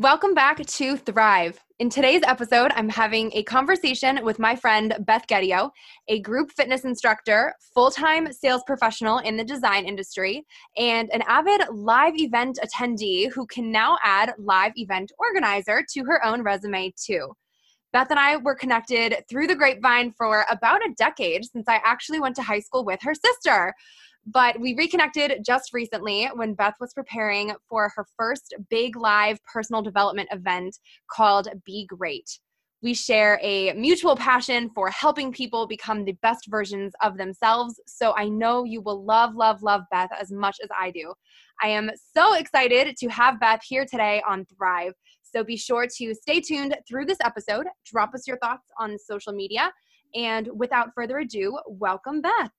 Welcome back to Thrive. In today's episode, I'm having a conversation with my friend Beth Gedio, a group fitness instructor, full time sales professional in the design industry, and an avid live event attendee who can now add live event organizer to her own resume, too. Beth and I were connected through the grapevine for about a decade since I actually went to high school with her sister. But we reconnected just recently when Beth was preparing for her first big live personal development event called Be Great. We share a mutual passion for helping people become the best versions of themselves. So I know you will love, love, love Beth as much as I do. I am so excited to have Beth here today on Thrive. So be sure to stay tuned through this episode. Drop us your thoughts on social media. And without further ado, welcome Beth.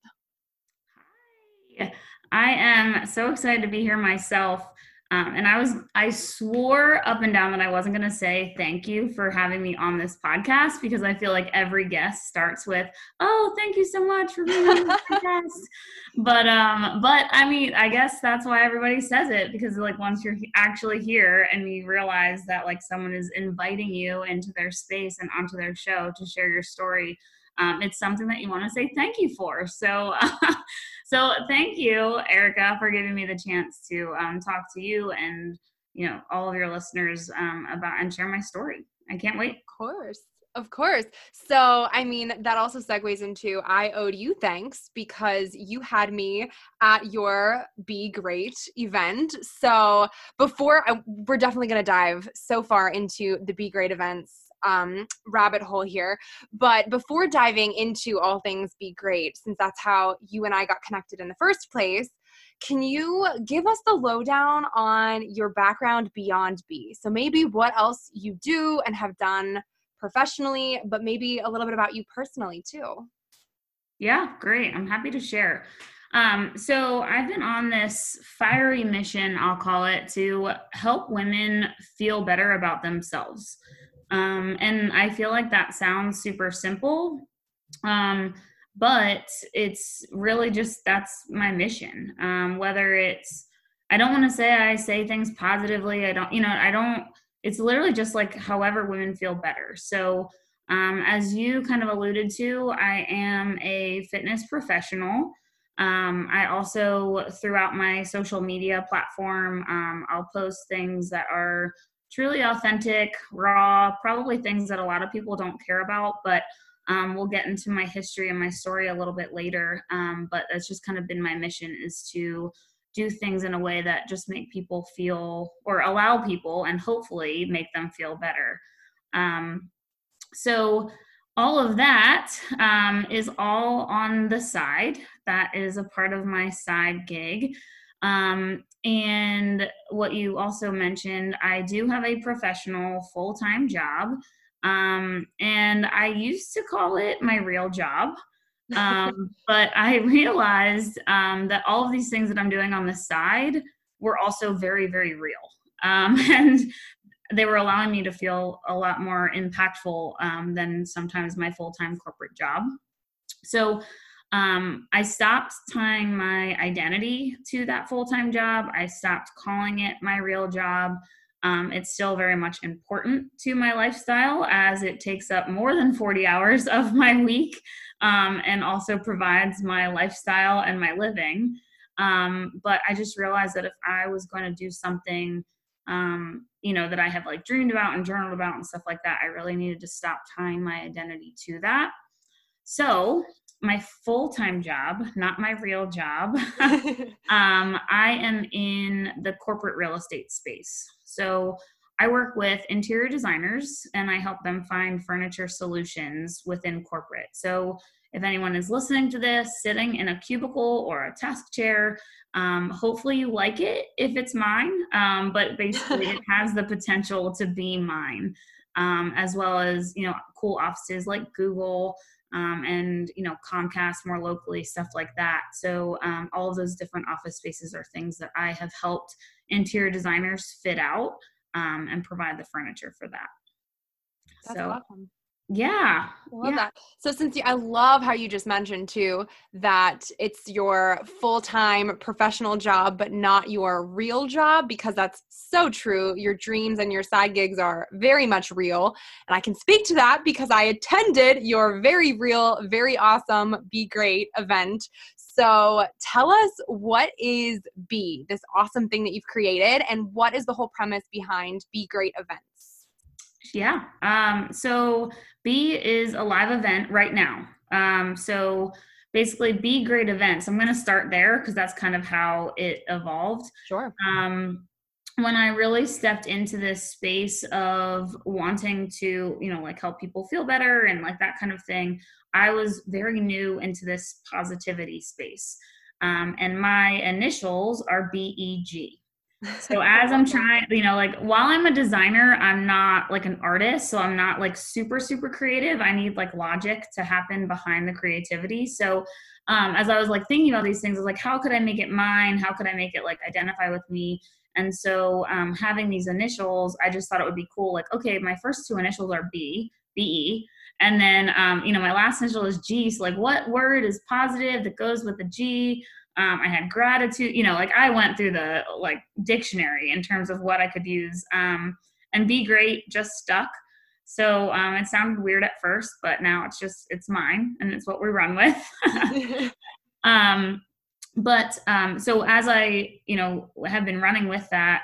I am so excited to be here myself. Um, and I was, I swore up and down that I wasn't going to say thank you for having me on this podcast because I feel like every guest starts with, "Oh, thank you so much for being on this podcast." But, um, but I mean, I guess that's why everybody says it because like once you're actually here and you realize that like someone is inviting you into their space and onto their show to share your story, um, it's something that you want to say thank you for. So, so thank you, Erica, for giving me the chance to um, talk to you and you know all of your listeners um, about and share my story. I can't wait. Of course. Of course. So, I mean, that also segues into I owed you thanks because you had me at your Be Great event. So, before I, we're definitely going to dive so far into the Be Great events um, rabbit hole here. But before diving into all things Be Great, since that's how you and I got connected in the first place, can you give us the lowdown on your background beyond Be? So maybe what else you do and have done professionally, but maybe a little bit about you personally too. Yeah, great. I'm happy to share. Um, so I've been on this fiery mission, I'll call it, to help women feel better about themselves. Um, and I feel like that sounds super simple. Um, but it's really just that's my mission. Um, whether it's, I don't want to say I say things positively. I don't, you know, I don't, it's literally just like however women feel better. So, um, as you kind of alluded to, I am a fitness professional. Um, I also, throughout my social media platform, um, I'll post things that are truly authentic, raw, probably things that a lot of people don't care about, but um, we'll get into my history and my story a little bit later. Um, but that's just kind of been my mission is to do things in a way that just make people feel or allow people and hopefully make them feel better. Um, so all of that um, is all on the side. That is a part of my side gig. Um, and what you also mentioned, I do have a professional full time job. Um, and I used to call it my real job. Um, but I realized um, that all of these things that I'm doing on the side were also very, very real. Um, and they were allowing me to feel a lot more impactful um, than sometimes my full time corporate job. So um, I stopped tying my identity to that full time job. I stopped calling it my real job. Um, it's still very much important to my lifestyle as it takes up more than 40 hours of my week um, and also provides my lifestyle and my living. Um, but I just realized that if I was going to do something, um, you know, that I have like dreamed about and journaled about and stuff like that, I really needed to stop tying my identity to that. So my full-time job not my real job. Um, i am in the corporate real estate space. So i work with interior designers and i help them find furniture solutions within corporate. So if anyone is listening to this sitting in a cubicle or a task chair um, hopefully you like it if it's mine um, but basically it has the potential to be mine um, as well as you know cool offices like Google um, and you know Comcast more locally, stuff like that. So um, all of those different office spaces are things that I have helped interior designers fit out um, and provide the furniture for that. That's so, awesome. Yeah. I love yeah. that. So since you, I love how you just mentioned too that it's your full-time professional job but not your real job because that's so true. Your dreams and your side gigs are very much real. And I can speak to that because I attended your very real, very awesome Be Great event. So tell us what is Be, this awesome thing that you've created, and what is the whole premise behind Be Great events? Yeah. Um, so Be is a live event right now. Um, so basically, Be Great Events. I'm going to start there because that's kind of how it evolved. Sure. Um, when I really stepped into this space of wanting to, you know, like help people feel better and like that kind of thing, I was very new into this positivity space. Um, and my initials are BEG. So as I'm trying, you know, like while I'm a designer, I'm not like an artist, so I'm not like super super creative. I need like logic to happen behind the creativity. So um, as I was like thinking about these things, I was like, how could I make it mine? How could I make it like identify with me? And so um, having these initials, I just thought it would be cool. Like, okay, my first two initials are B, B E, and then um, you know my last initial is G. So like, what word is positive that goes with the G? Um, I had gratitude, you know, like I went through the like dictionary in terms of what I could use. Um, and be great just stuck. So um, it sounded weird at first, but now it's just it's mine and it's what we run with. um, but um, so as I you know have been running with that,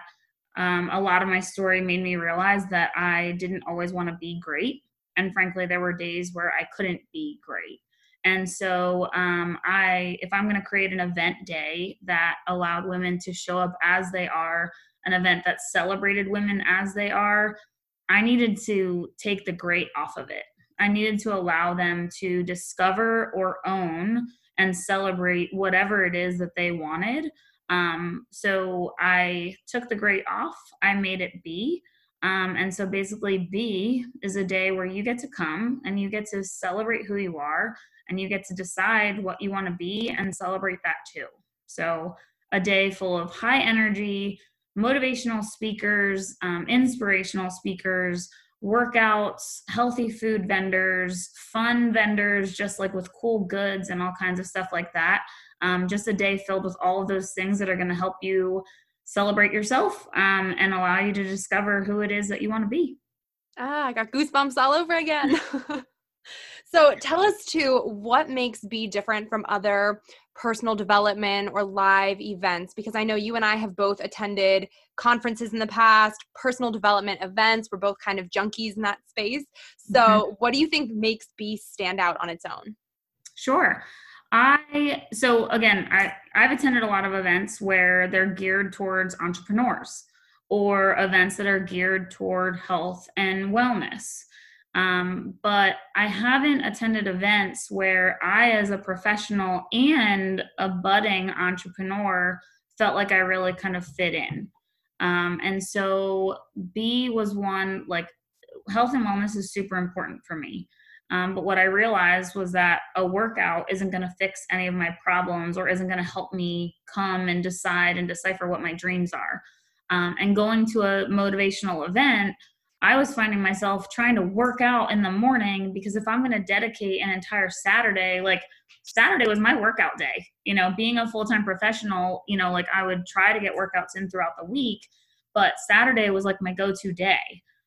um, a lot of my story made me realize that I didn't always want to be great, and frankly, there were days where I couldn't be great. And so um, I, if I'm going to create an event day that allowed women to show up as they are, an event that celebrated women as they are, I needed to take the great off of it. I needed to allow them to discover or own and celebrate whatever it is that they wanted. Um, so I took the great off. I made it be. Um, and so basically, Be is a day where you get to come and you get to celebrate who you are and you get to decide what you want to be and celebrate that too. So, a day full of high energy, motivational speakers, um, inspirational speakers, workouts, healthy food vendors, fun vendors, just like with cool goods and all kinds of stuff like that. Um, just a day filled with all of those things that are going to help you celebrate yourself um, and allow you to discover who it is that you want to be. Ah, I got goosebumps all over again. So tell us too what makes Be different from other personal development or live events because I know you and I have both attended conferences in the past, personal development events. We're both kind of junkies in that space. So mm-hmm. what do you think makes Be stand out on its own? Sure. I so again, I I've attended a lot of events where they're geared towards entrepreneurs or events that are geared toward health and wellness. Um, but I haven't attended events where I, as a professional and a budding entrepreneur, felt like I really kind of fit in. Um, and so B was one like health and wellness is super important for me. Um, but what I realized was that a workout isn't going to fix any of my problems or isn't going to help me come and decide and decipher what my dreams are. Um, and going to a motivational event I was finding myself trying to work out in the morning because if I'm going to dedicate an entire Saturday, like Saturday was my workout day. You know, being a full time professional, you know, like I would try to get workouts in throughout the week, but Saturday was like my go to day.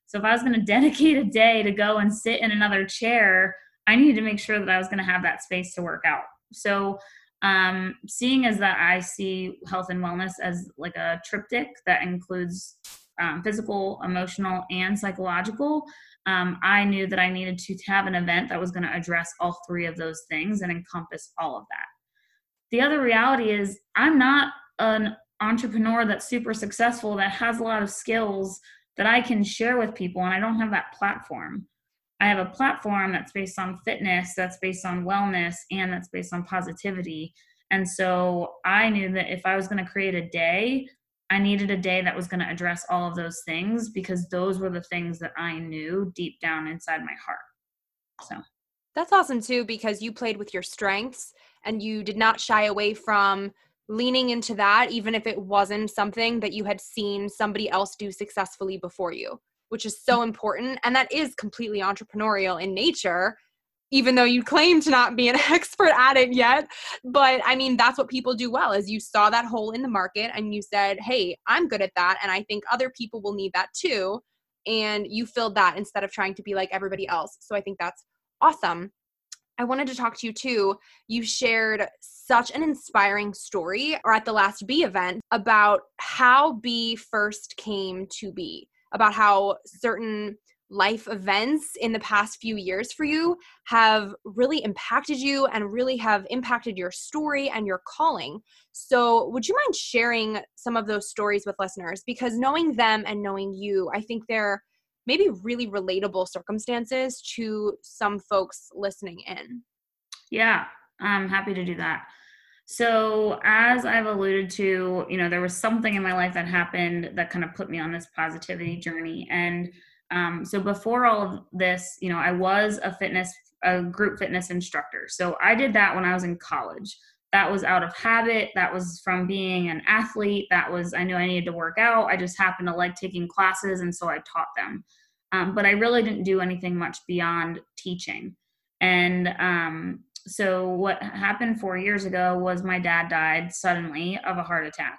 So if I was going to dedicate a day to go and sit in another chair, I needed to make sure that I was going to have that space to work out. So, um, seeing as that I see health and wellness as like a triptych that includes um, physical, emotional, and psychological, um, I knew that I needed to have an event that was going to address all three of those things and encompass all of that. The other reality is, I'm not an entrepreneur that's super successful that has a lot of skills that I can share with people, and I don't have that platform. I have a platform that's based on fitness, that's based on wellness, and that's based on positivity. And so I knew that if I was going to create a day I needed a day that was going to address all of those things because those were the things that I knew deep down inside my heart. So that's awesome too because you played with your strengths and you did not shy away from leaning into that even if it wasn't something that you had seen somebody else do successfully before you which is so mm. important and that is completely entrepreneurial in nature even though you claim to not be an expert at it yet. But i mean that's what people do well is you saw that hole in the market and you said hey i'm good at that and i think other people will need that too. And you filled that instead of trying to be like everybody else. So i think that's awesome. I wanted to talk to you too. You shared such an inspiring story, or at the last Be event, about how Be first came to be, about how certain life events in the past few years for you have really impacted you and really have impacted your story and your calling. So, would you mind sharing some of those stories with listeners? Because knowing them and knowing you, I think they're maybe really relatable circumstances to some folks listening in. Yeah, I'm happy to do that. So, as I've alluded to, you know, there was something in my life that happened that kind of put me on this positivity journey. And um, so, before all of this, you know, I was a fitness, a group fitness instructor. So, I did that when I was in college. That was out of habit. That was from being an athlete. That was, I knew I needed to work out. I just happened to like taking classes. And so I taught them. Um, but I really didn't do anything much beyond teaching. And um, so what happened four years ago was my dad died suddenly of a heart attack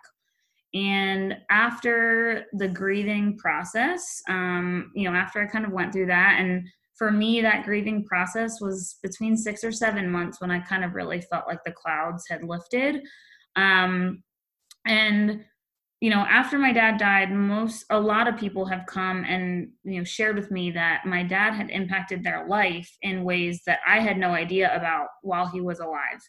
and after the grieving process um, you know after i kind of went through that and for me that grieving process was between six or seven months when i kind of really felt like the clouds had lifted. Um, and you know after my dad died most a lot of people have come and you know shared with me that my dad had impacted their life in ways that i had no idea about while he was alive.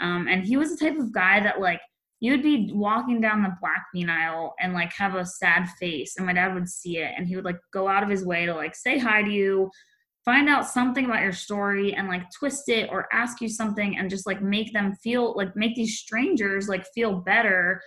Um, and he was the type of guy that like you would be walking down the black bean aisle and like have a sad face and my dad would see it and he would like go out of his way to like say hi to you find out something about your story and like twist it or ask you something and just like make them feel like make these strangers like feel better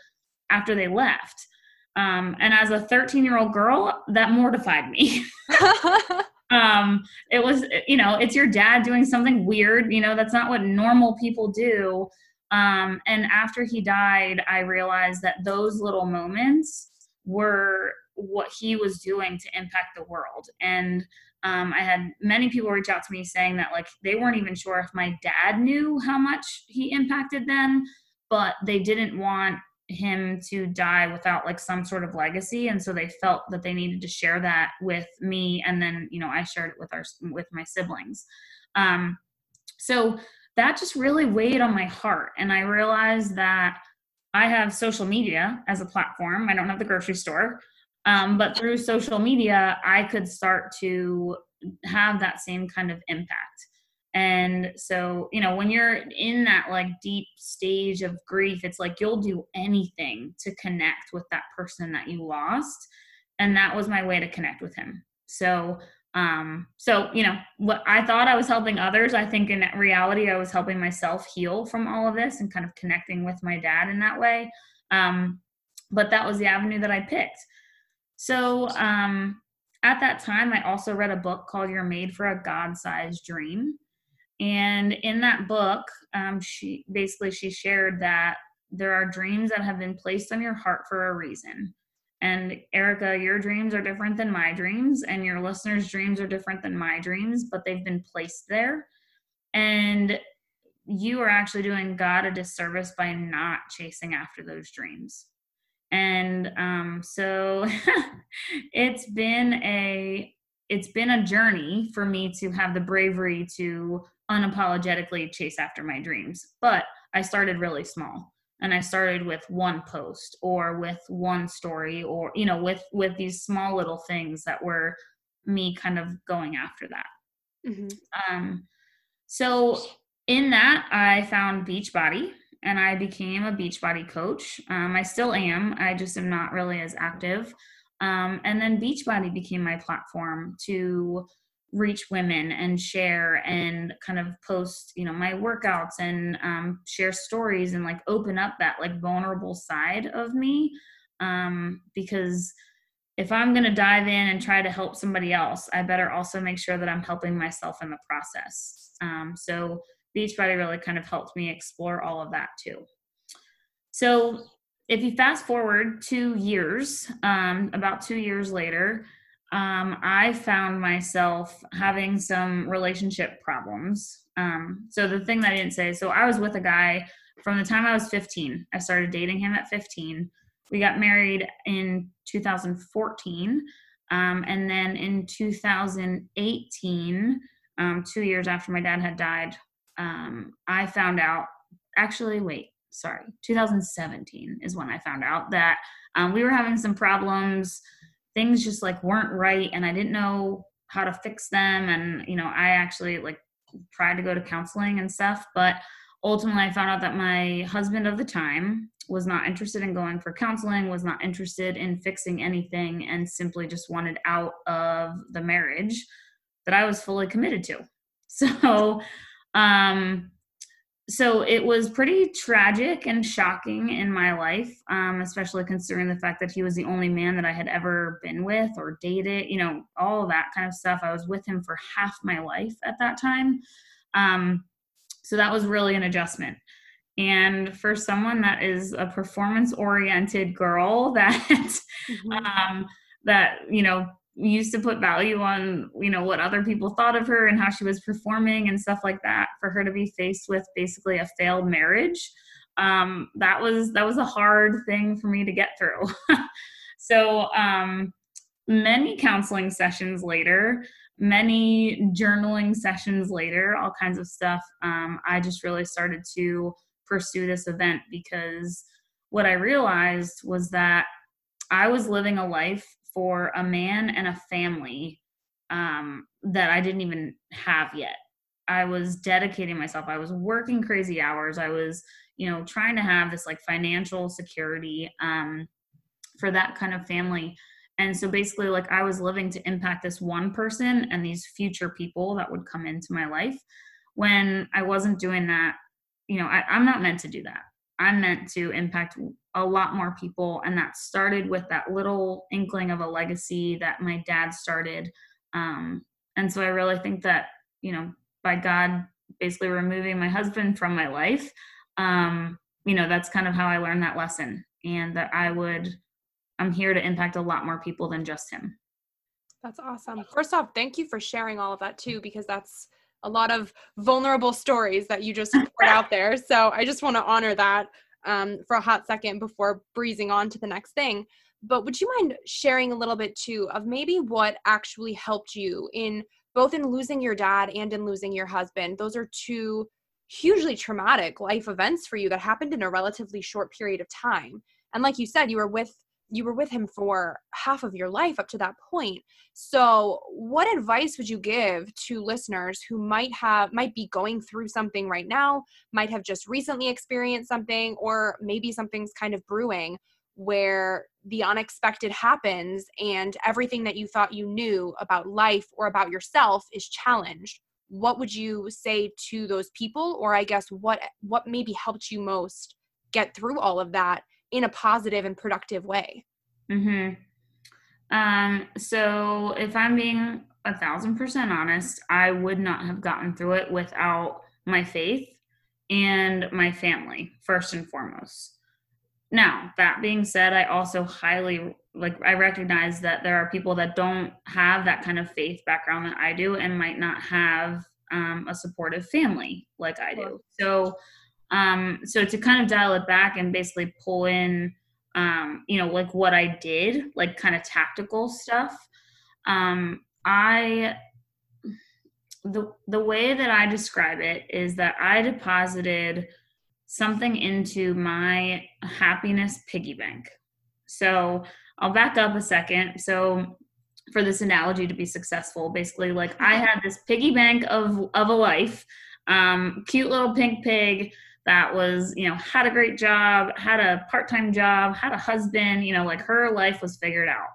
after they left. Um, and as a 13 year old girl, that mortified me. um, it was, you know, it's your dad doing something weird. You know, that's not what normal people do. Um, and after he died, I realized that those little moments were what he was doing to impact the world. And um, I had many people reach out to me saying that like they weren't even sure if my dad knew how much he impacted them, but they didn't want him to die without like some sort of legacy. And so they felt that they needed to share that with me. And then you know i shared it with our with my siblings. Um so that just really weighed on my heart and i realized that i have social media as a platform i don't have the grocery store um, but through social media i could start to have that same kind of impact and so, you know, when you're in that like deep stage of grief, it's like you'll do anything to connect with that person that you lost. And that was my way to connect with him. So, um, so, you know, what I thought I was helping others, I think in reality, I was helping myself heal from all of this and kind of connecting with my dad in that way. Um, but that was the avenue that I picked. So, um, at that time, I also read a book called You're Made for a God Sized Dream and in that book um, she basically she shared that there are dreams that have been placed on your heart for a reason and erica your dreams are different than my dreams and your listeners dreams are different than my dreams but they've been placed there and you are actually doing god a disservice by not chasing after those dreams and um, so it's been a it's been a journey for me to have the bravery to unapologetically chase after my dreams. But I started really small and I started with one post or with one story or you know with with these small little things that were me kind of going after that. Mm-hmm. Um, so in that I found Beachbody and I became a Beachbody coach. Um, I still am. I just am not really as active. Um, and then Beachbody became my platform to reach women and share and kind of post you know my workouts and um, share stories and like open up that like vulnerable side of me um, because if I'm going to dive in and try to help somebody else, I better also make sure that I'm helping myself in the process. Um, so Beachbody really kind of helped me explore all of that too. So if you fast forward two years, um, about two years later, um, I found myself having some relationship problems. Um, so the thing that I didn't say, so I was with a guy from the time I was 15. I started dating him at 15. We got married in 2014. Um, and then in 2018, um, two years after my dad had died, um, I found out, actually, wait, sorry, 2017 is when I found out that um, we were having some problems. Things just like weren't right, and I didn't know how to fix them. And, you know, I actually like tried to go to counseling and stuff, but ultimately I found out that my husband of the time was not interested in going for counseling, was not interested in fixing anything, and simply just wanted out of the marriage that I was fully committed to. So, um, so it was pretty tragic and shocking in my life, um, especially considering the fact that he was the only man that I had ever been with or dated, you know, all that kind of stuff. I was with him for half my life at that time. Um, so that was really an adjustment. And for someone that is a performance oriented girl that, mm-hmm. um, that, you know, used to put value on you know what other people thought of her and how she was performing and stuff like that for her to be faced with basically a failed marriage. Um, that was that was a hard thing for me to get through. So um, many counseling sessions later many journaling sessions later all kinds of stuff um, i just really started to pursue this event because what i realized was that i was living a life for a man and a family um, that I didn't even have yet. I was dedicating myself. I was working crazy hours. I was, you know, trying to have this like financial security um, for that kind of family. And so basically, like I was living to impact this one person and these future people that would come into my life. When I wasn't doing that, you know, I, I'm not meant to do that. I'm meant to impact a lot more people. And that started with that little inkling of a legacy that my dad started. Um, and so I really think that, you know, by God basically removing my husband from my life, um, you know, that's kind of how I learned that lesson. And that I would, I'm here to impact a lot more people than just him. That's awesome. First off, thank you for sharing all of that too, because that's a lot of vulnerable stories that you just put out there. So I just want to honor that um, for a hot second before breezing on to the next thing. But would you mind sharing a little bit too of maybe what actually helped you in both in losing your dad and in losing your husband? Those are two hugely traumatic life events for you that happened in a relatively short period of time. And like you said, you were with you were with him for half of your life up to that point. So, what advice would you give to listeners who might have might be going through something right now, might have just recently experienced something or maybe something's kind of brewing where the unexpected happens and everything that you thought you knew about life or about yourself is challenged? What would you say to those people or I guess what what maybe helped you most get through all of that in a positive and productive way. Hmm. Um. So if I'm being a thousand percent honest, I would not have gotten through it without my faith and my family first and foremost. Now, that being said, I also highly like I recognize that there are people that don't have that kind of faith background that I do and might not have um, a supportive family like I do. So um, so to kind of dial it back and basically pull in, um, you know, like what I did, like kind of tactical stuff. Um, I the the way that I describe it is that I deposited something into my happiness piggy bank. So I'll back up a second. So for this analogy to be successful, basically, like I had this piggy bank of of a life, um, cute little pink pig that was, you know, had a great job, had a part time job, had a husband, you know, like her life was figured out.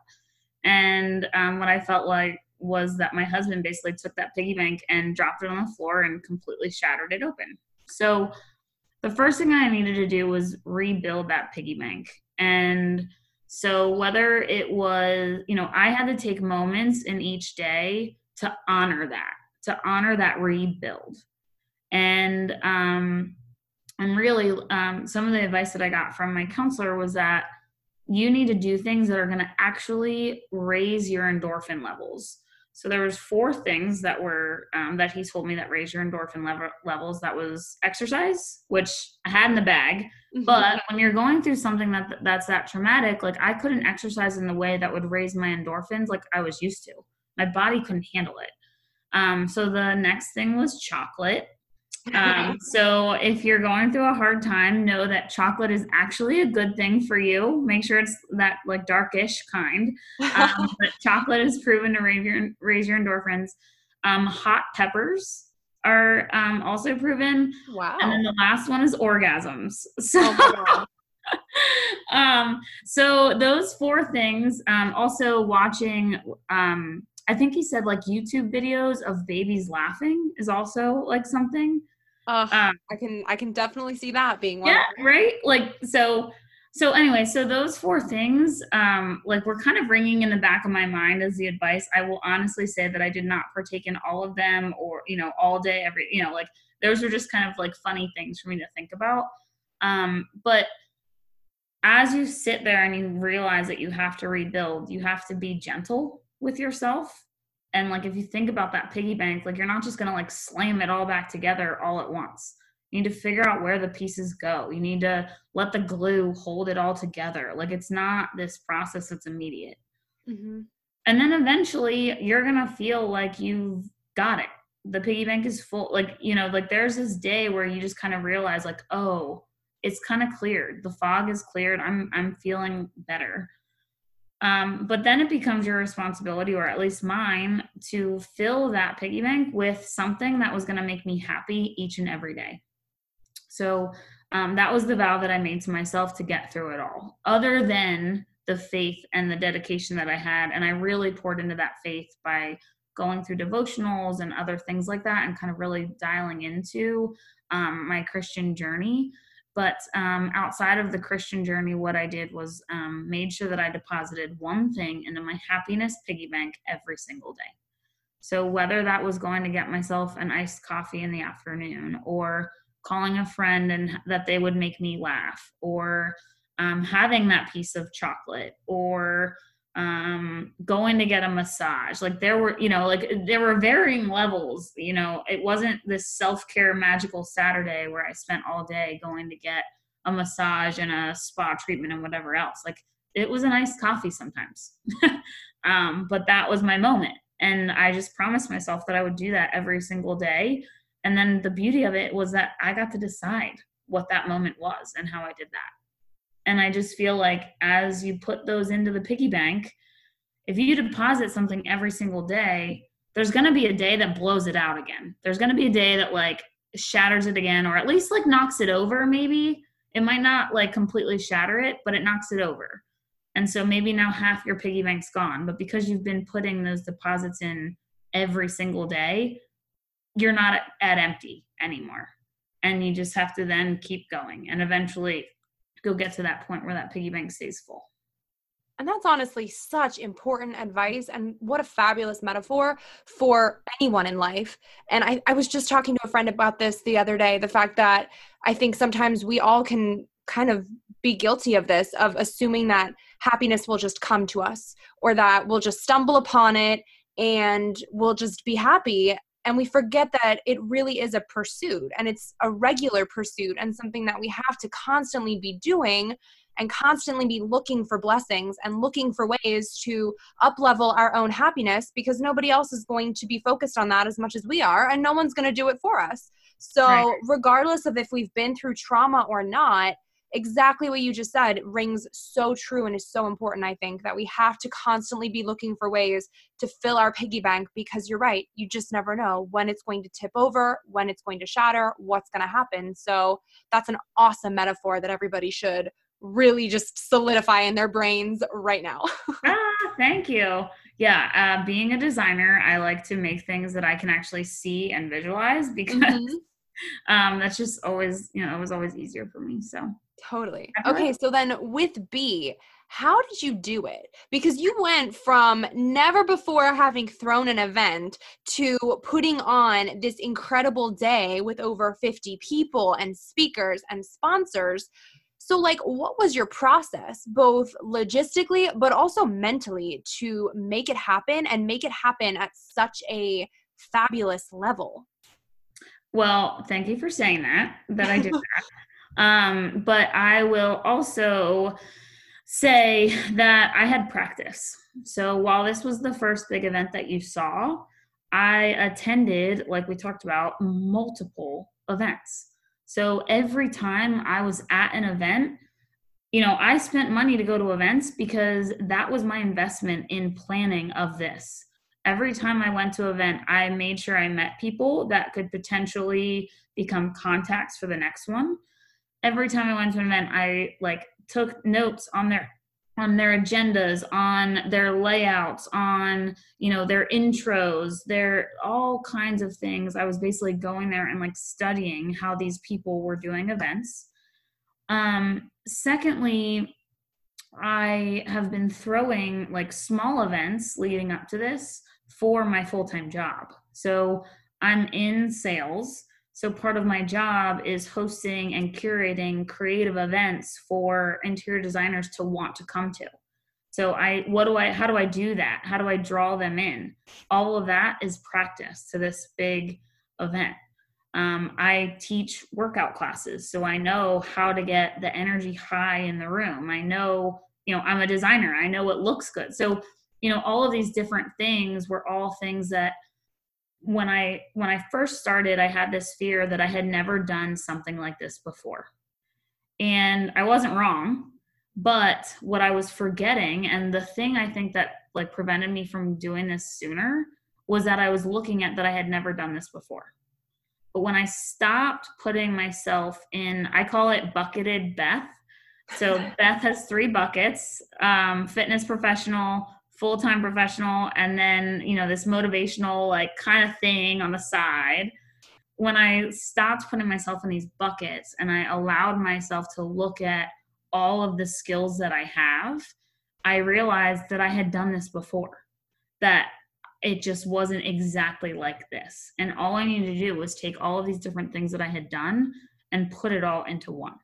And um, what I felt like was that my husband basically took that piggy bank and dropped it on the floor and completely shattered it open. So the first thing I needed to do was rebuild that piggy bank. And So whether it was, you know, I had to take moments in each day to honor that, to honor that rebuild. And um and really um some of the advice that I got from my counselor was that you need to do things that are going to actually raise your endorphin levels. So there was four things that were um, that he told me that raise your endorphin level, levels. That was exercise, which I had in the bag. Mm-hmm. But when you're going through something that that's that traumatic, like I couldn't exercise in the way that would raise my endorphins like I was used to. My body couldn't handle it. Um, so the next thing was chocolate. Um, so if you're going through a hard time, know that chocolate is actually a good thing for you. Make sure it's that like darkish kind. Um, but chocolate is proven to raise your, raise your endorphins. Um, hot peppers are um, also proven. Wow. And then the last one is orgasms. So. Oh um, so those four things. Um, also watching um, I think he said like YouTube videos of babies laughing is also like something. Uh, um, I can I can definitely see that being one. Yeah, right. Like so. So anyway, so those four things, um, like were kind of ringing in the back of my mind as the advice. I will honestly say that I did not partake in all of them, or you know, all day, every you know, like those are just kind of like funny things for me to think about. Um, but as you sit there and you realize that you have to rebuild, you have to be gentle with yourself. And like if you think about that piggy bank like you're not just going to like slam it all back together all at once. You need to figure out where the pieces go. You need to let the glue hold it all together. Like it's not this process that's immediate. Mm-hmm. and then eventually you're going to feel like you've got it. The piggy bank is full like you know like there's this day where you just kind of realize like oh it's kind of cleared. The fog is cleared. I'm i'm feeling better um, but then it becomes your responsibility, or at least mine, to fill that piggy bank with something that was going to make me happy each and every day. So um, that was the vow that I made to myself to get through it all, other than the faith and the dedication that I had. And I really poured into that faith by going through devotionals and other things like that and kind of really dialing into um, my Christian journey. But um, outside of the Christian journey, what I did was um, made sure that I deposited one thing into my happiness piggy bank every single day. So whether that was going to get myself an iced coffee in the afternoon, or calling a friend and that they would make me laugh, or um, having that piece of chocolate, or um going to get a massage. Like there were you know like there were varying levels you know. It wasn't this self-care magical saturday where i spent all day going to get a massage and a spa treatment and whatever else. Like it was a nice coffee sometimes. Um but that was my moment. And i just promised myself that i would do that every single day. And then the beauty of it was that i got to decide what that moment was and how i did that and I just feel like as you put those into the piggy bank, if you deposit something every single day, there's going to be a day that blows it out again. There's going to be a day that like shatters it again, or at least like knocks it over, maybe. It might not like completely shatter it, but it knocks it over. And so maybe now half your piggy bank's gone. But because you've been putting those deposits in every single day, you're not at, at empty anymore. And you just have to then keep going. And eventually go get to that point where that piggy bank stays full. And that's honestly such important advice. And what a fabulous metaphor for anyone in life. And I, I was just talking to a friend about this the other day the fact that I think sometimes we all can kind of be guilty of this, of assuming that happiness will just come to us or that we'll just stumble upon it and we'll just be happy and we forget that it really is a pursuit and it's a regular pursuit and something that we have to constantly be doing and constantly be looking for blessings and looking for ways to up level our own happiness because nobody else is going to be focused on that as much as we are and no one's going to do it for us so right. regardless of if we've been through trauma or not exactly what you just said rings so true and is so important i think that we have to constantly be looking for ways to fill our piggy bank because you're right you just never know when it's going to tip over when it's going to shatter what's going to happen. So that's an awesome metaphor that everybody should really just solidify in their brains right now. Ah, thank you. Yeah uh, being a designer i like to make things that i can actually see and visualize because mm-hmm. um, that's just always you know it was always easier for me so Totally. Uh-huh. Okay, so then with Be, how did you do it? Because you went from never before having thrown an event to putting on this incredible day with over 50 people and speakers and sponsors. So, like, what was your process, both logistically, but also mentally, to make it happen and make it happen at such a fabulous level? Well, thank you for saying that, that I did that. Um, but I will also say that I had practice. So while this was the first big event that you saw, I attended, like we talked about, multiple events. So every time I was at an event, you know, I spent money to go to events because that was my investment in planning of this. Every time I went to an event, I made sure I met people that could potentially become contacts for the next one. Every time I went to an event, I like took notes on their on their agendas on their layouts on you know their intros their all kinds of things. I was basically going there and like studying how these people were doing events. Um secondly i have been throwing like small events leading up to this for my full-time job. So i'm in sales so part of my job is hosting and curating creative events for interior designers to want to come to. So I what do I how do I do that? How do I draw them in? All of that is practice to this big event. Um, I teach workout classes, so I know how to get the energy high in the room. I know, you know, I'm a designer. I know what looks good. So, you know, all of these different things were all things that when I when I first started, I had this fear that I had never done something like this before. And I wasn't wrong, but what I was forgetting and the thing I think that like prevented me from doing this sooner was that I was looking at that I had never done this before. But when I stopped putting myself in, I call it bucketed Beth. So Beth has three buckets um, fitness professional, full-time professional and then you know this motivational like kind of thing on the side. When i stopped putting myself in these buckets and i allowed myself to look at all of the skills that i have i realized that i had done this before that it just wasn't exactly like this. And all i needed to do was take all of these different things that i had done and put it all into one.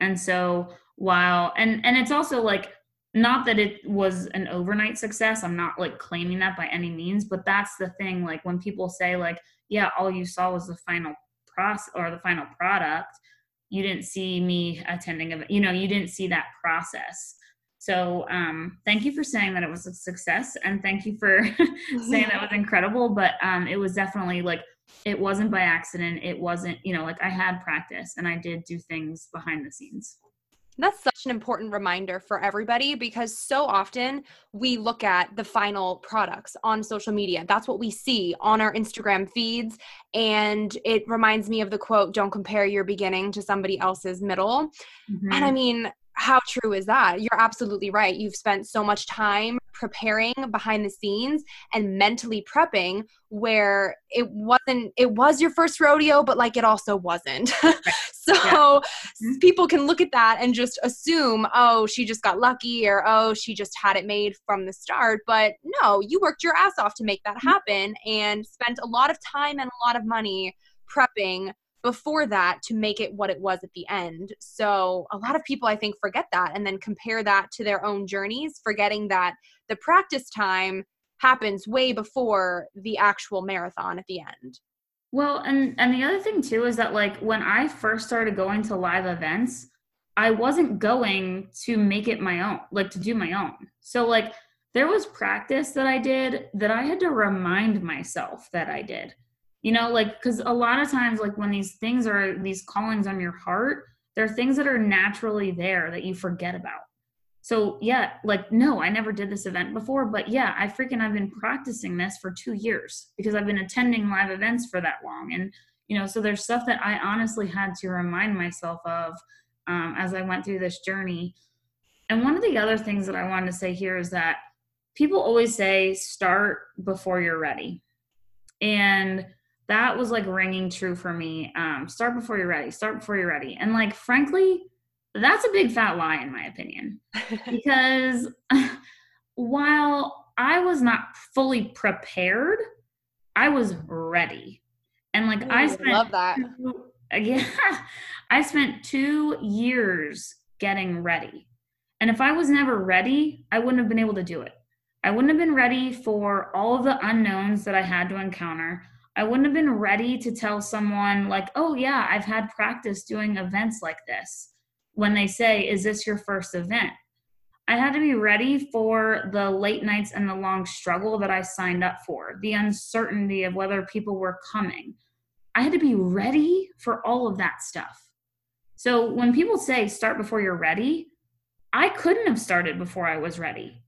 And so while and and it's also like not that it was an overnight success i'm not like claiming that by any means but that's the thing like when people say like yeah all you saw was the final process or the final product you didn't see me attending a you know you didn't see that process. So um thank you for saying that it was a success and thank you for saying that was incredible but um it was definitely like it wasn't by accident it wasn't you know like i had practice and i did do things behind the scenes that's such an important reminder for everybody because so often we look at the final products on social media. That's what we see on our Instagram feeds. And it reminds me of the quote, don't compare your beginning to somebody else's middle. Mm-hmm. And I mean, how true is that? You're absolutely right. You've spent so much time preparing behind the scenes and mentally prepping where it wasn't it was your first rodeo but like it also wasn't so yeah. Mm-hmm. people can look at that and just assume oh she just got lucky or oh she just had it made from the start but no you worked your ass off to make that mm-hmm. happen and spent a lot of time and a lot of money prepping before that to make it what it was at the end. So a lot of people I think forget that and then compare that to their own journeys, forgetting that the practice time happens way before the actual marathon at the end. Well, and and the other thing too is that like when I first started going to live events, I wasn't going to make it my own, like to do my own. So like there was practice that I did that I had to remind myself that I did you know like because a lot of times like when these things are these callings on your heart there are things that are naturally there that you forget about. So yeah like no i never did this event before but yeah i freaking i've been practicing this for two years because i've been attending live events for that long. And you know so there's stuff that i honestly had to remind myself of um, as i went through this journey. And one of the other things that i wanted to say here is that people always say start before you're ready. And that was like ringing true for me. Um, start before you're ready. Start before you're ready. And like, frankly, that's a big fat lie, in my opinion. because while I was not fully prepared, I was ready. And like Ooh, I spent love that. Two, yeah, I spent two years getting ready. And if I was never ready, I wouldn't have been able to do it. I wouldn't have been ready for all of the unknowns that I had to encounter. I wouldn't have been ready to tell someone, like, oh, yeah, I've had practice doing events like this when they say, is this your first event? I had to be ready for the late nights and the long struggle that I signed up for, the uncertainty of whether people were coming. I had to be ready for all of that stuff. So when people say start before you're ready, I couldn't have started before I was ready.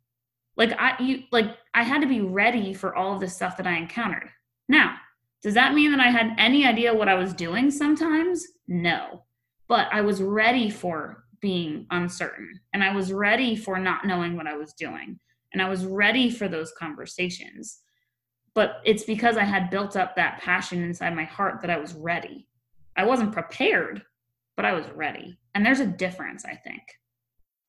Like I you like I had to be ready for all of the stuff that I encountered. Now, does that mean that I had any idea what I was doing sometimes? No. But I was ready for being uncertain and I was ready for not knowing what I was doing and I was ready for those conversations. But it's because I had built up that passion inside my heart that I was ready. I wasn't prepared, but I was ready. And there's a difference, I think.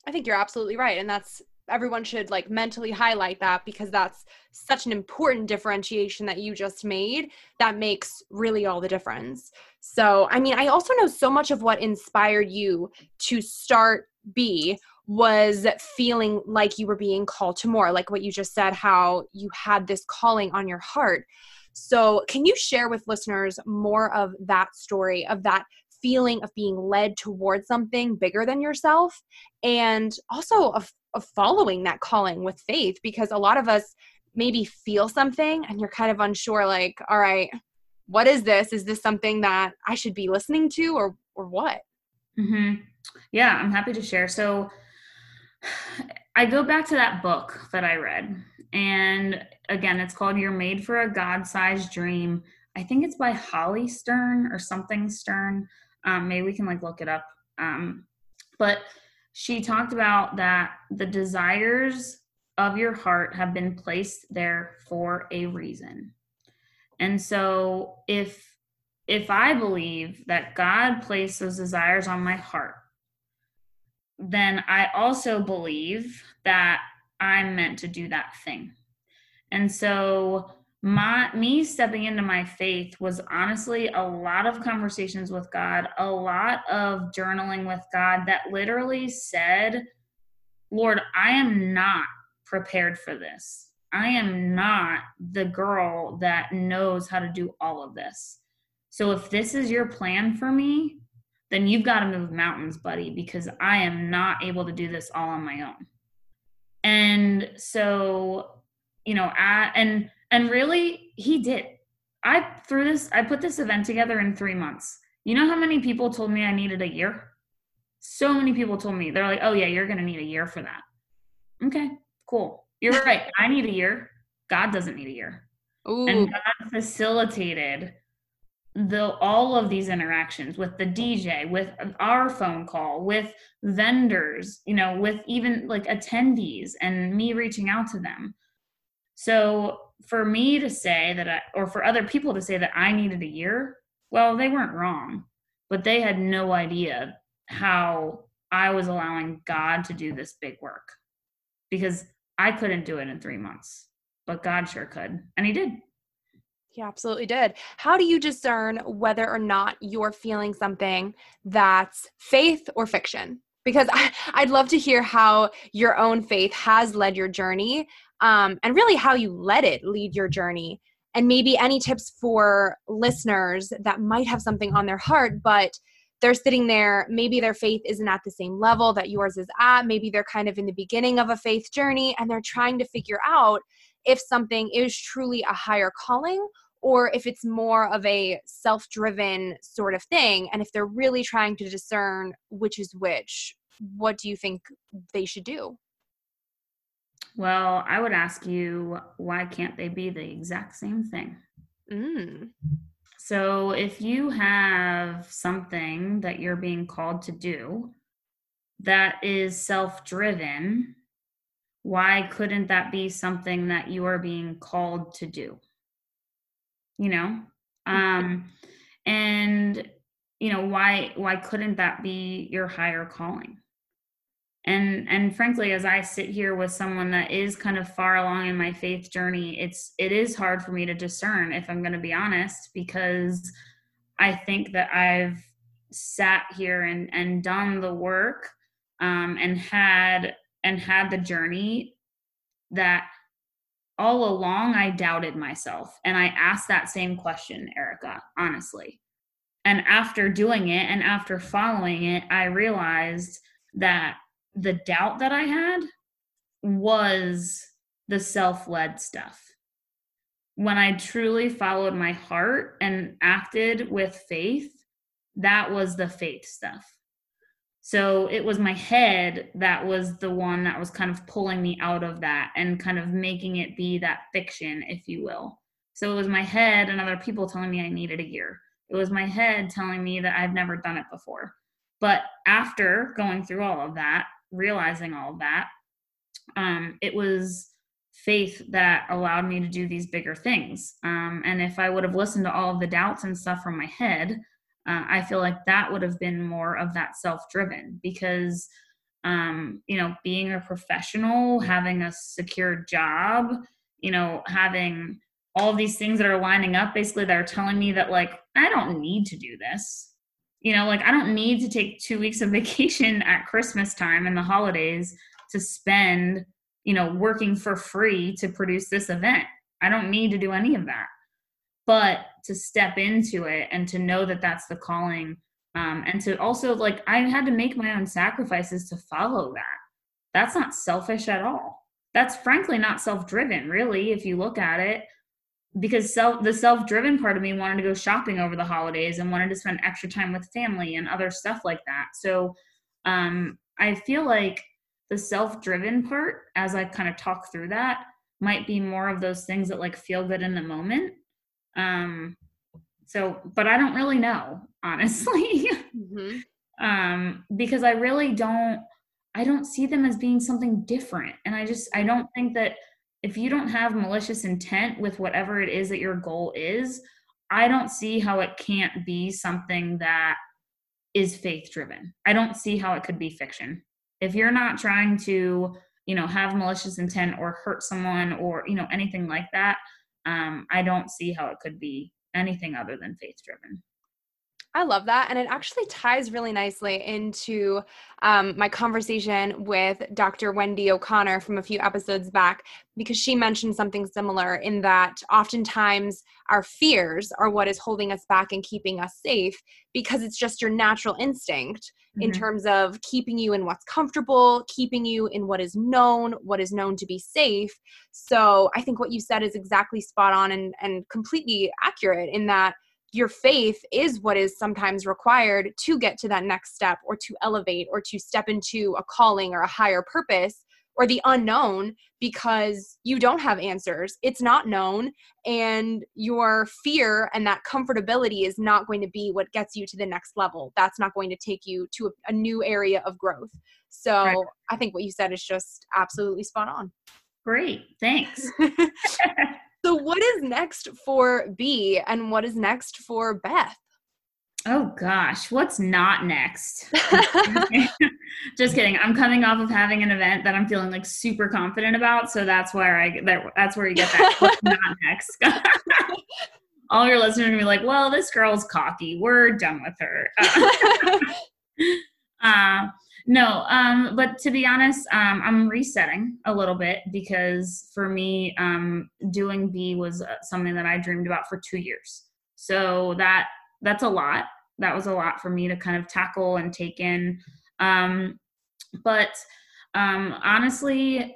I think you're absolutely right. And that's everyone should like mentally highlight that because that's such an important differentiation that you just made that makes really all the difference. So, I mean, I also know so much of what inspired you to start Be was feeling like you were being called to more, like what you just said, how you had this calling on your heart. So, can you share with listeners more of that story, of that feeling of being led towards something bigger than yourself and also of, following that calling with faith because a lot of us maybe feel something and you're kind of unsure like all right what is this? Is this something that i should be listening to or or what? Mm-hmm. yeah i'm happy to share. So i go back to that book that i read and again it's called you're made for a god-sized dream. I think it's by holly stern or something stern. Um, maybe we can like look it up. Um, but she talked about that the desires of your heart have been placed there for a reason. And so if if I believe that God placed those desires on my heart, then I also believe that I'm meant to do that thing. And so my me stepping into my faith was honestly a lot of conversations with God, a lot of journaling with God that literally said, Lord, I am not prepared for this. I am not the girl that knows how to do all of this. So if this is your plan for me, then you've got to move mountains, buddy, because I am not able to do this all on my own. And so, you know, I, and and really, he did. I threw this, I put this event together in three months. You know how many people told me I needed a year? So many people told me, they're like, oh, yeah, you're going to need a year for that. Okay, cool. You're right. I need a year. God doesn't need a year. Ooh. And God facilitated the all of these interactions with the DJ, with our phone call, with vendors, you know, with even like attendees and me reaching out to them. So for me to say that I, or for other people to say that I needed a year, well, they weren't wrong, but they had no idea how I was allowing God to do this big work because I couldn't do it in three months, but God sure could. And He did. He absolutely did. How do you discern whether or not you're feeling something that's faith or fiction? Because I, would love to hear how your own faith has led your journey um, and really how you let it lead your journey. And maybe any tips for listeners that might have something on their heart, but they're sitting there, maybe their faith isn't at the same level that yours is at. Maybe they're kind of in the beginning of a faith journey and they're trying to figure out if something is truly a higher calling or if it's more of a self driven sort of thing. And if they're really trying to discern which is which, what do you think they should do? Well, I would ask you, why can't they be the exact same thing? Mm. So, if you have something that you're being called to do that is self driven, why couldn't that be something that you are being called to do? You know? Mm-hmm. Um, and you know why why couldn't that be your higher calling and and frankly as i sit here with someone that is kind of far along in my faith journey it's it is hard for me to discern if i'm going to be honest because i think that i've sat here and and done the work um, and had and had the journey that all along I doubted myself and I asked that same question, Erica, honestly. And after doing it and after following it, I realized that the doubt that I had was the self led stuff. When I truly followed my heart and acted with faith, that was the faith stuff. So it was my head that was the one that was kind of pulling me out of that and kind of making it be that fiction, if you will. So it was my head and other people telling me I needed a year. It was my head telling me that I've never done it before. But after going through all of that, realizing all of that, um, it was faith that allowed me to do these bigger things. Um, and if I would have listened to all of the doubts and stuff from my head, uh, I feel like that would have been more of that self driven because, um, you know, being a professional, having a secure job, you know, having all these things that are lining up basically that are telling me that, like, I don't need to do this. You know, like, I don't need to take two weeks of vacation at Christmas time and the holidays to spend, you know, working for free to produce this event. I don't need to do any of that. But to step into it and to know that that's the calling um, and to also like i had to make my own sacrifices to follow that. That's not selfish at all. That's frankly not self-driven really if you look at it because self the self-driven part of me wanted to go shopping over the holidays and wanted to spend extra time with family and other stuff like that so um, i feel like the self-driven part as i kind of talk through that might be more of those things that like feel good in the moment um, so, but I don't really know, honestly, mm-hmm. um, because I really don't, I don't see them as being something different. And I just, I don't think that if you don't have malicious intent with whatever it is that your goal is, I don't see how it can't be something that is faith driven. I don't see how it could be fiction. If you're not trying to, you know, have malicious intent or hurt someone or, you know, anything like that, um, I don't see how it could be anything other than faith driven. I love that. And it actually ties really nicely into um, my conversation with Dr. Wendy O'Connor from a few episodes back, because she mentioned something similar in that oftentimes our fears are what is holding us back and keeping us safe because it's just your natural instinct mm-hmm. in terms of keeping you in what's comfortable, keeping you in what is known, what is known to be safe. So I think what you said is exactly spot on and, and completely accurate in that your faith is what is sometimes required to get to that next step or to elevate or to step into a calling or a higher purpose or the unknown because you don't have answers. It's not known, and your fear and that comfortability is not going to be what gets you to the next level. That's not going to take you to a, a new area of growth. So right. I think what you said is just absolutely spot on. Great. Thanks. So, what is next for Be and what is next for Beth? Oh gosh, what's not next? Just kidding. I'm coming off of having an event that I'm feeling like super confident about, so that's where I that, that's where you get that. what's not next? All your listeners are be like, "Well, this girl's cocky. We're done with her." Uh, uh, no, um, but to be honest, um, I'm resetting a little bit because for me, um, doing Be was uh, something that I dreamed about for two years. So that that's a lot. That was a lot for me to kind of tackle and take in. Um, but um, honestly,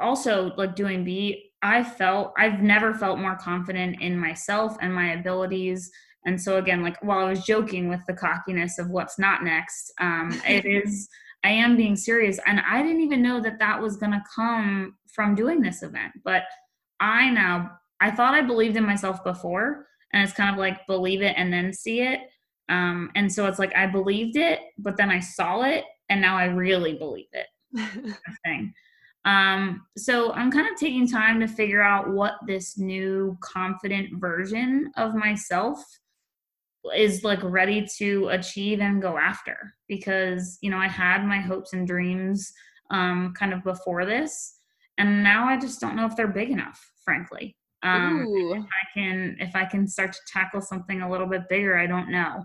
also like doing Be, I felt I've never felt more confident in myself and my abilities and so again like while i was joking with the cockiness of what's not next um, it is I am being serious. And I didn't even know that that was going to come from doing this event. But I now, I thought I believed in myself before. And it's kind of like believe it and then see it. Um, and so it's like I believed it, but then I saw it, and now I really believe it. thing. Um, so I'm kind of taking time to figure out what this new confident version of myself is like ready to achieve and go after because you know i had my hopes and dreams um kind of before this and now i just don't know if they're big enough frankly. Um if i can if i can start to tackle something a little bit bigger i don't know.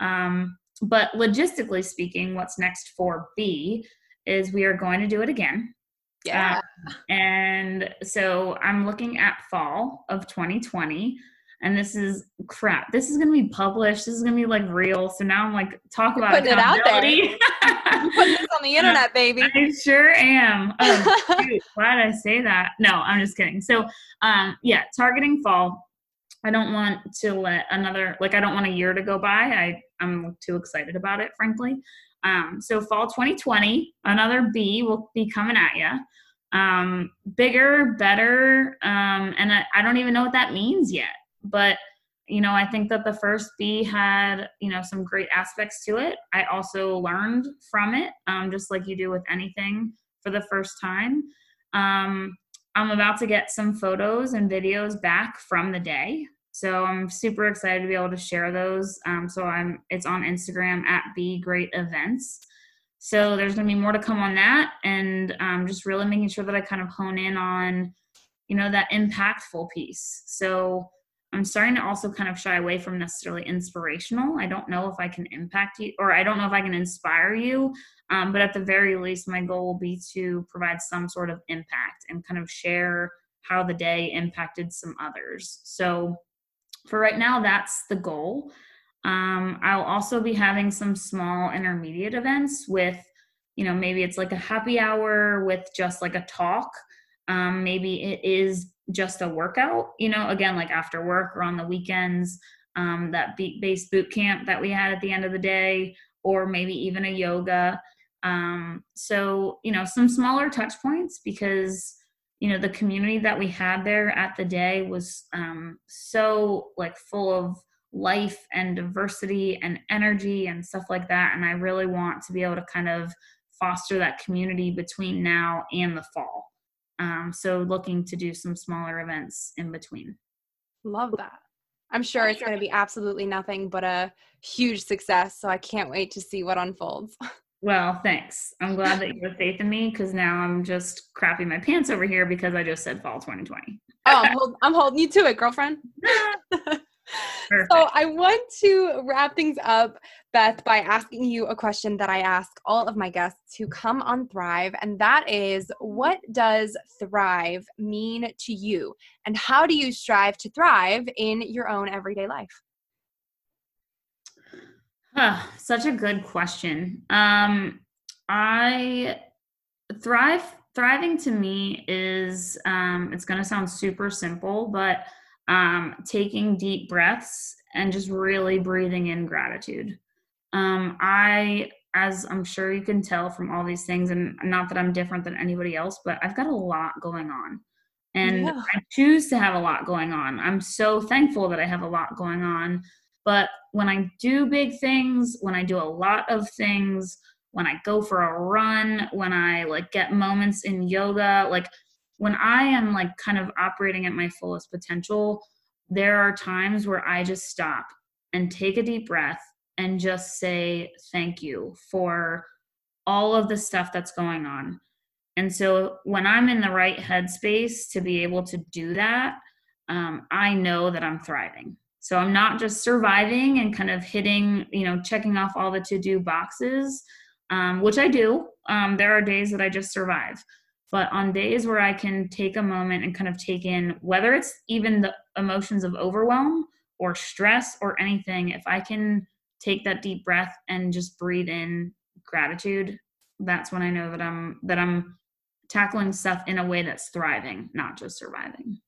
Um but logistically speaking what's next for Be is we are going to do it again. Yeah. Um, and so i'm looking at fall of 2020 and this is crap. This is gonna be published. This is gonna be like real. So now I'm like, talk about putting it out there. putting this on the internet, baby. I sure am. Oh, shoot, why did I say that? No, I'm just kidding. So, um, yeah, targeting fall. I don't want to let another like I don't want a year to go by. I I'm too excited about it, frankly. Um, so fall 2020, another Be will be coming at you. Um, bigger, better, um, and I, I don't even know what that means yet but you know i think that the first Be had you know some great aspects to it. I also learned from it um, just like you do with anything for the first time. Um, i'm about to get some photos and videos back from the day so i'm super excited to be able to share those. Um, so i'm it's on instagram at Be great events. So there's going to be more to come on that and um, just really making sure that i kind of hone in on you know that impactful piece. So I'm starting to also kind of shy away from necessarily inspirational. I don't know if I can impact you or I don't know if I can inspire you. Um, but at the very least, my goal will be to provide some sort of impact and kind of share how the day impacted some others. So for right now, that's the goal. Um, I'll also be having some small intermediate events with, you know, maybe it's like a happy hour with just like a talk. Um, maybe it is just a workout, you know, again, like after work or on the weekends, um, that beat based boot camp that we had at the end of the day, or maybe even a yoga. Um, so, you know, some smaller touch points because, you know, the community that we had there at the day was um, so like full of life and diversity and energy and stuff like that. And I really want to be able to kind of foster that community between now and the fall. Um, so looking to do some smaller events in between. Love that. I'm sure it's going to be absolutely nothing but a huge success. So I can't wait to see what unfolds. Well, thanks. I'm glad that you have faith in me because now I'm just crapping my pants over here because I just said fall 2020. oh, I'm, hold- I'm holding you to it, girlfriend. Perfect. So I want to wrap things up, Beth, by asking you a question that I ask all of my guests who come on Thrive, and that is what does thrive mean to you? And how do you strive to thrive in your own everyday life? Huh, such a good question. Um, I thrive thriving to me is um, it's going to sound super simple, but um, taking deep breaths and just really breathing in gratitude. Um, I, as I'm sure you can tell from all these things, and not that I'm different than anybody else, but I've got a lot going on. And yeah. I choose to have a lot going on. I'm so thankful that I have a lot going on. But when I do big things, when I do a lot of things, when I go for a run, when I like get moments in yoga, like when I am like kind of operating at my fullest potential, there are times where I just stop and take a deep breath and just say thank you for all of the stuff that's going on. And so when I'm in the right headspace to be able to do that, um, I know that I'm thriving. So I'm not just surviving and kind of hitting, you know, checking off all the to do boxes, um, which I do. Um, there are days that I just survive. But on days where I can take a moment and kind of take in whether it's even the emotions of overwhelm or stress or anything, if I can take that deep breath and just breathe in gratitude, that's when I know that I'm that I'm tackling stuff in a way that's thriving, not just surviving.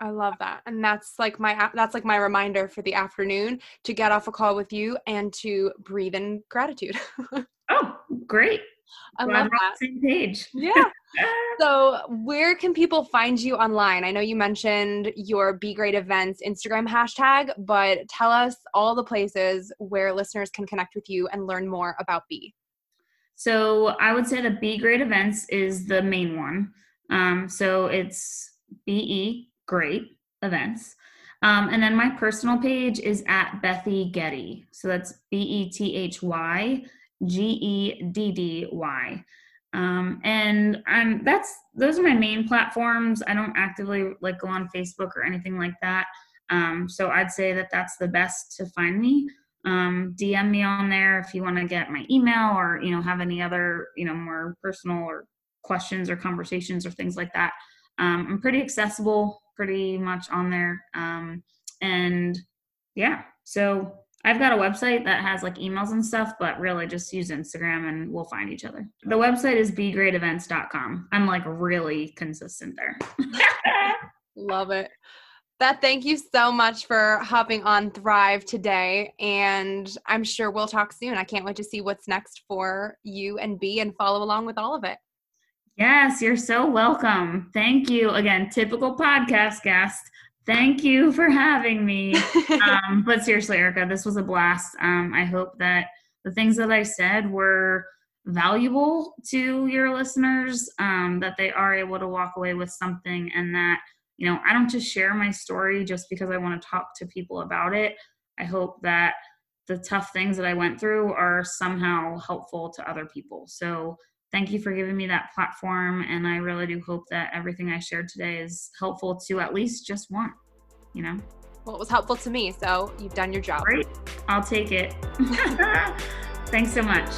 I love that. And that's like my that's like my reminder for the afternoon to get off a call with you and to breathe in gratitude. oh, great. I Glad love that. same page. Yeah. so, where can people find you online? I know you mentioned your Be Great Events Instagram hashtag, but tell us all the places where listeners can connect with you and learn more about Be. So, I would say the Be Great Events is the main one. Um, so, it's BE Great Events. Um, and then my personal page is at Bethy Geddy. So that's B E T H Y G E D D Y. Um, and I'm that's those are my main platforms. I don't actively like go on Facebook or anything like that. Um, so I'd say that that's the best to find me. Um, DM me on there if you want to get my email or you know have any other you know more personal or questions or conversations or things like that. Um, I'm pretty accessible, pretty much on there. Um, and yeah, so I've got a website that has like emails and stuff, but really just use Instagram and we'll find each other. The website is begreatevents.com. I'm like really consistent there. Love it. Beth, thank you so much for hopping on Thrive today. And I'm sure we'll talk soon. I can't wait to see what's next for you and Be and follow along with all of it. Yes, you're so welcome. Thank you. Again, typical podcast guest. Thank you for having me. um, but seriously, Erica, this was a blast. Um, I hope that the things that I said were valuable to your listeners, um, that they are able to walk away with something, and that, you know, I don't just share my story just because I want to talk to people about it. I hope that the tough things that I went through are somehow helpful to other people. So, thank you for giving me that platform. And I really do hope that everything I shared today is helpful to at least just one, you know? Well, it was helpful to me. So you've done your job. Great. I'll take it. Thanks so much.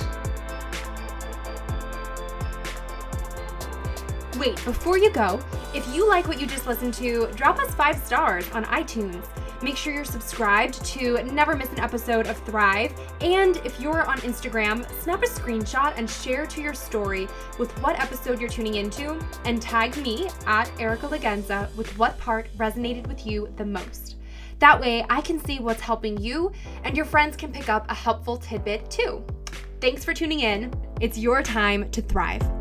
Wait, before you go, if you like what you just listened to, drop us five stars on iTunes. Make sure you're subscribed to never miss an episode of Thrive. And if you're on Instagram, snap a screenshot and share to your story with what episode you're tuning into and tag me at Erica Lagenza with what part resonated with you the most. That way, I can see what's helping you and your friends can pick up a helpful tidbit too. Thanks for tuning in. It's your time to thrive.